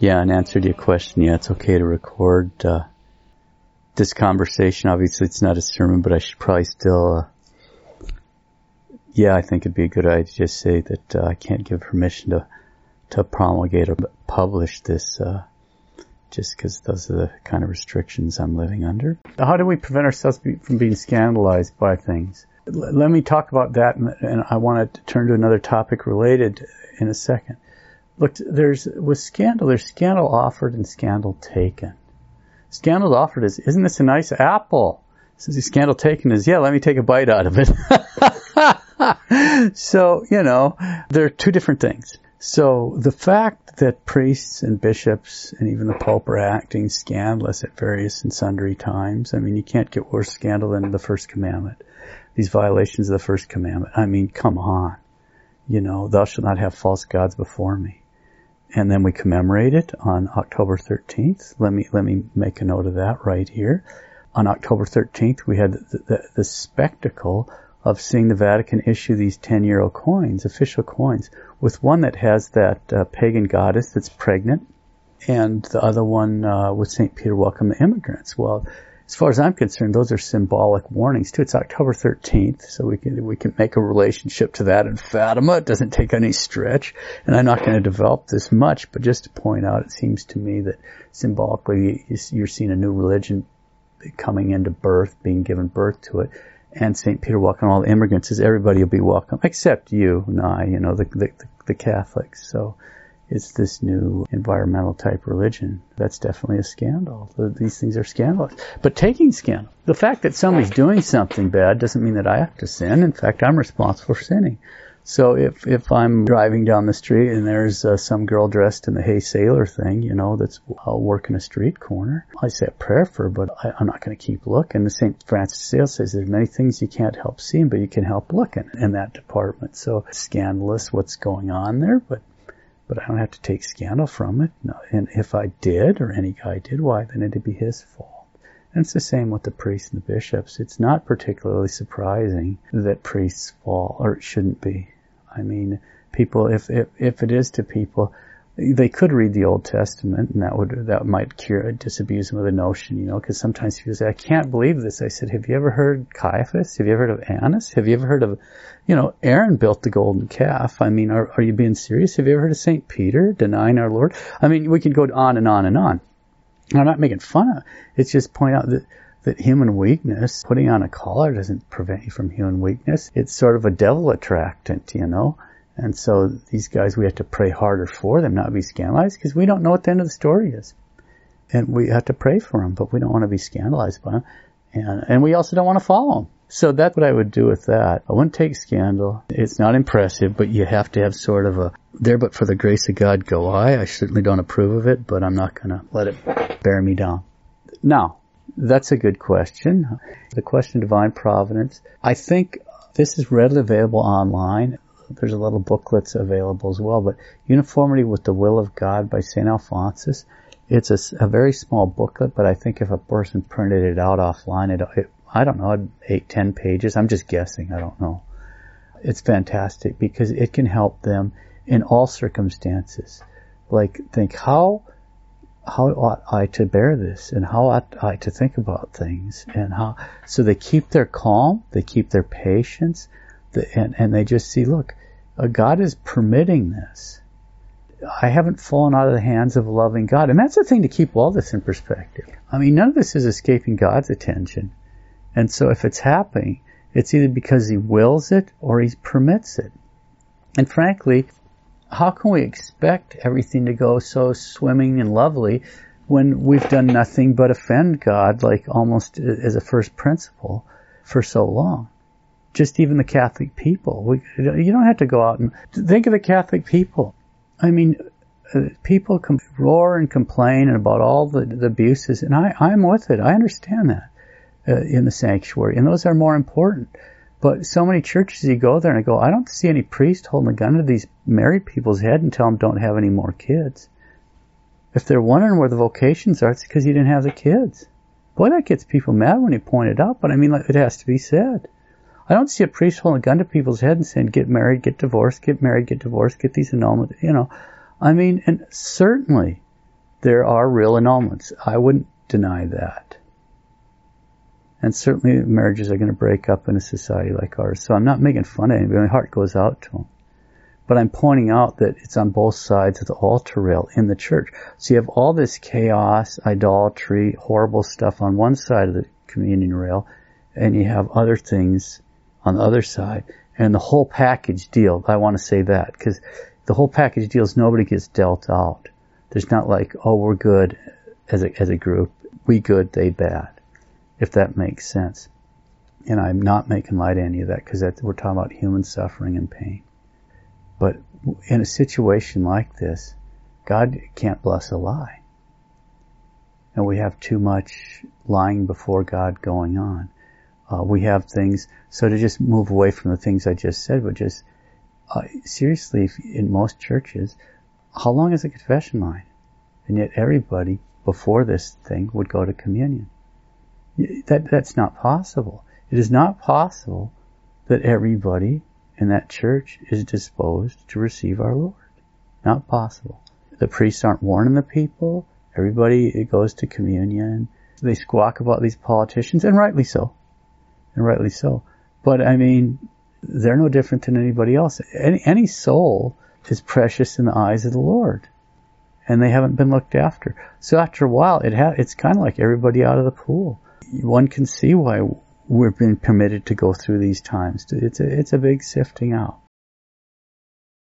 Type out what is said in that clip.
Yeah, in answer to your question, yeah, it's okay to record uh, this conversation. Obviously, it's not a sermon, but I should probably still. Uh, yeah, I think it'd be a good idea to just say that uh, I can't give permission to to promulgate or publish this, uh, just because those are the kind of restrictions I'm living under. How do we prevent ourselves from being scandalized by things? let me talk about that, and I want to turn to another topic related in a second. Look, there's with scandal, there's scandal offered and scandal taken. Scandal offered is, isn't this a nice apple? Since scandal taken is, yeah, let me take a bite out of it. so, you know, they're two different things. So the fact that priests and bishops and even the Pope are acting scandalous at various and sundry times, I mean, you can't get worse scandal than the first commandment these violations of the first commandment. I mean, come on. You know, thou shalt not have false gods before me. And then we commemorate it on October 13th. Let me, let me make a note of that right here. On October 13th, we had the, the, the spectacle of seeing the Vatican issue these 10 euro coins, official coins, with one that has that uh, pagan goddess that's pregnant, and the other one uh, with St. Peter welcome immigrants. Well, as far as I'm concerned, those are symbolic warnings too. It's October 13th, so we can we can make a relationship to that in Fatima. It doesn't take any stretch, and I'm not going to develop this much, but just to point out, it seems to me that symbolically you're seeing a new religion coming into birth, being given birth to it, and St. Peter welcoming all the immigrants says everybody will be welcome except you and I, you know, the the, the Catholics. So it's this new environmental type religion. That's definitely a scandal. These things are scandalous. But taking scandal, the fact that somebody's doing something bad doesn't mean that I have to sin. In fact, I'm responsible for sinning. So if if I'm driving down the street and there's uh, some girl dressed in the Hey Sailor thing, you know, that's uh, working a street corner, I say a prayer for her, but I, am not going to keep looking. The St. Francis Sales says there's many things you can't help seeing, but you can help looking in that department. So scandalous what's going on there, but but I don't have to take scandal from it. And if I did, or any guy did, why, then it'd be his fault. And it's the same with the priests and the bishops. It's not particularly surprising that priests fall, or it shouldn't be. I mean, people, if, if, if it is to people, they could read the Old Testament, and that would that might cure disabuse them of the notion, you know, because sometimes people say, "I can't believe this." I said, "Have you ever heard Caiaphas? Have you ever heard of Annas? Have you ever heard of, you know, Aaron built the golden calf? I mean, are are you being serious? Have you ever heard of Saint Peter denying our Lord? I mean, we can go on and on and on. I'm not making fun of. It. It's just point out that that human weakness, putting on a collar doesn't prevent you from human weakness. It's sort of a devil attractant, you know. And so these guys, we have to pray harder for them, not be scandalized, because we don't know what the end of the story is. And we have to pray for them, but we don't want to be scandalized by them. And, and we also don't want to follow them. So that's what I would do with that. I wouldn't take scandal. It's not impressive, but you have to have sort of a, there but for the grace of God go I. I certainly don't approve of it, but I'm not going to let it bear me down. Now, that's a good question. The question of divine providence. I think this is readily available online there's a little booklets available as well. But Uniformity with the Will of God by St. Alphonsus. It's a, a, very small booklet, but I think if a person printed it out offline, it, it I don't know, eight, ten pages. I'm just guessing. I don't know. It's fantastic because it can help them in all circumstances. Like think how how ought I to bear this and how ought I to think about things and how so they keep their calm, they keep their patience, and, and they just see, look, uh, God is permitting this. I haven't fallen out of the hands of a loving God. And that's the thing to keep all this in perspective. I mean, none of this is escaping God's attention. And so if it's happening, it's either because He wills it or He permits it. And frankly, how can we expect everything to go so swimming and lovely when we've done nothing but offend God, like almost as a first principle, for so long? Just even the Catholic people. We, you don't have to go out and think of the Catholic people. I mean, uh, people com- roar and complain about all the, the abuses, and I, I'm with it. I understand that uh, in the sanctuary, and those are more important. But so many churches, you go there and I go, I don't see any priest holding a gun to these married people's head and tell them don't have any more kids. If they're wondering where the vocations are, it's because you didn't have the kids. Boy, that gets people mad when you point it out, but I mean, it has to be said. I don't see a priest holding a gun to people's head and saying, get married, get divorced, get married, get divorced, get these annulments, you know. I mean, and certainly there are real annulments. I wouldn't deny that. And certainly marriages are going to break up in a society like ours. So I'm not making fun of anybody. My heart goes out to them. But I'm pointing out that it's on both sides of the altar rail in the church. So you have all this chaos, idolatry, horrible stuff on one side of the communion rail, and you have other things on the other side. And the whole package deal, I want to say that, because the whole package deal is nobody gets dealt out. There's not like, oh, we're good as a, as a group. We good, they bad. If that makes sense. And I'm not making light of any of that because we're talking about human suffering and pain. But in a situation like this, God can't bless a lie. And we have too much lying before God going on. Uh, we have things, so to just move away from the things I just said, but just, uh, seriously, in most churches, how long is a confession line? And yet everybody before this thing would go to communion. That, that's not possible. It is not possible that everybody in that church is disposed to receive our Lord. Not possible. The priests aren't warning the people. Everybody goes to communion. They squawk about these politicians, and rightly so. And rightly so. But I mean, they're no different than anybody else. Any, any soul is precious in the eyes of the Lord. And they haven't been looked after. So after a while, it ha- it's kind of like everybody out of the pool. One can see why we're being permitted to go through these times. It's a, it's a big sifting out.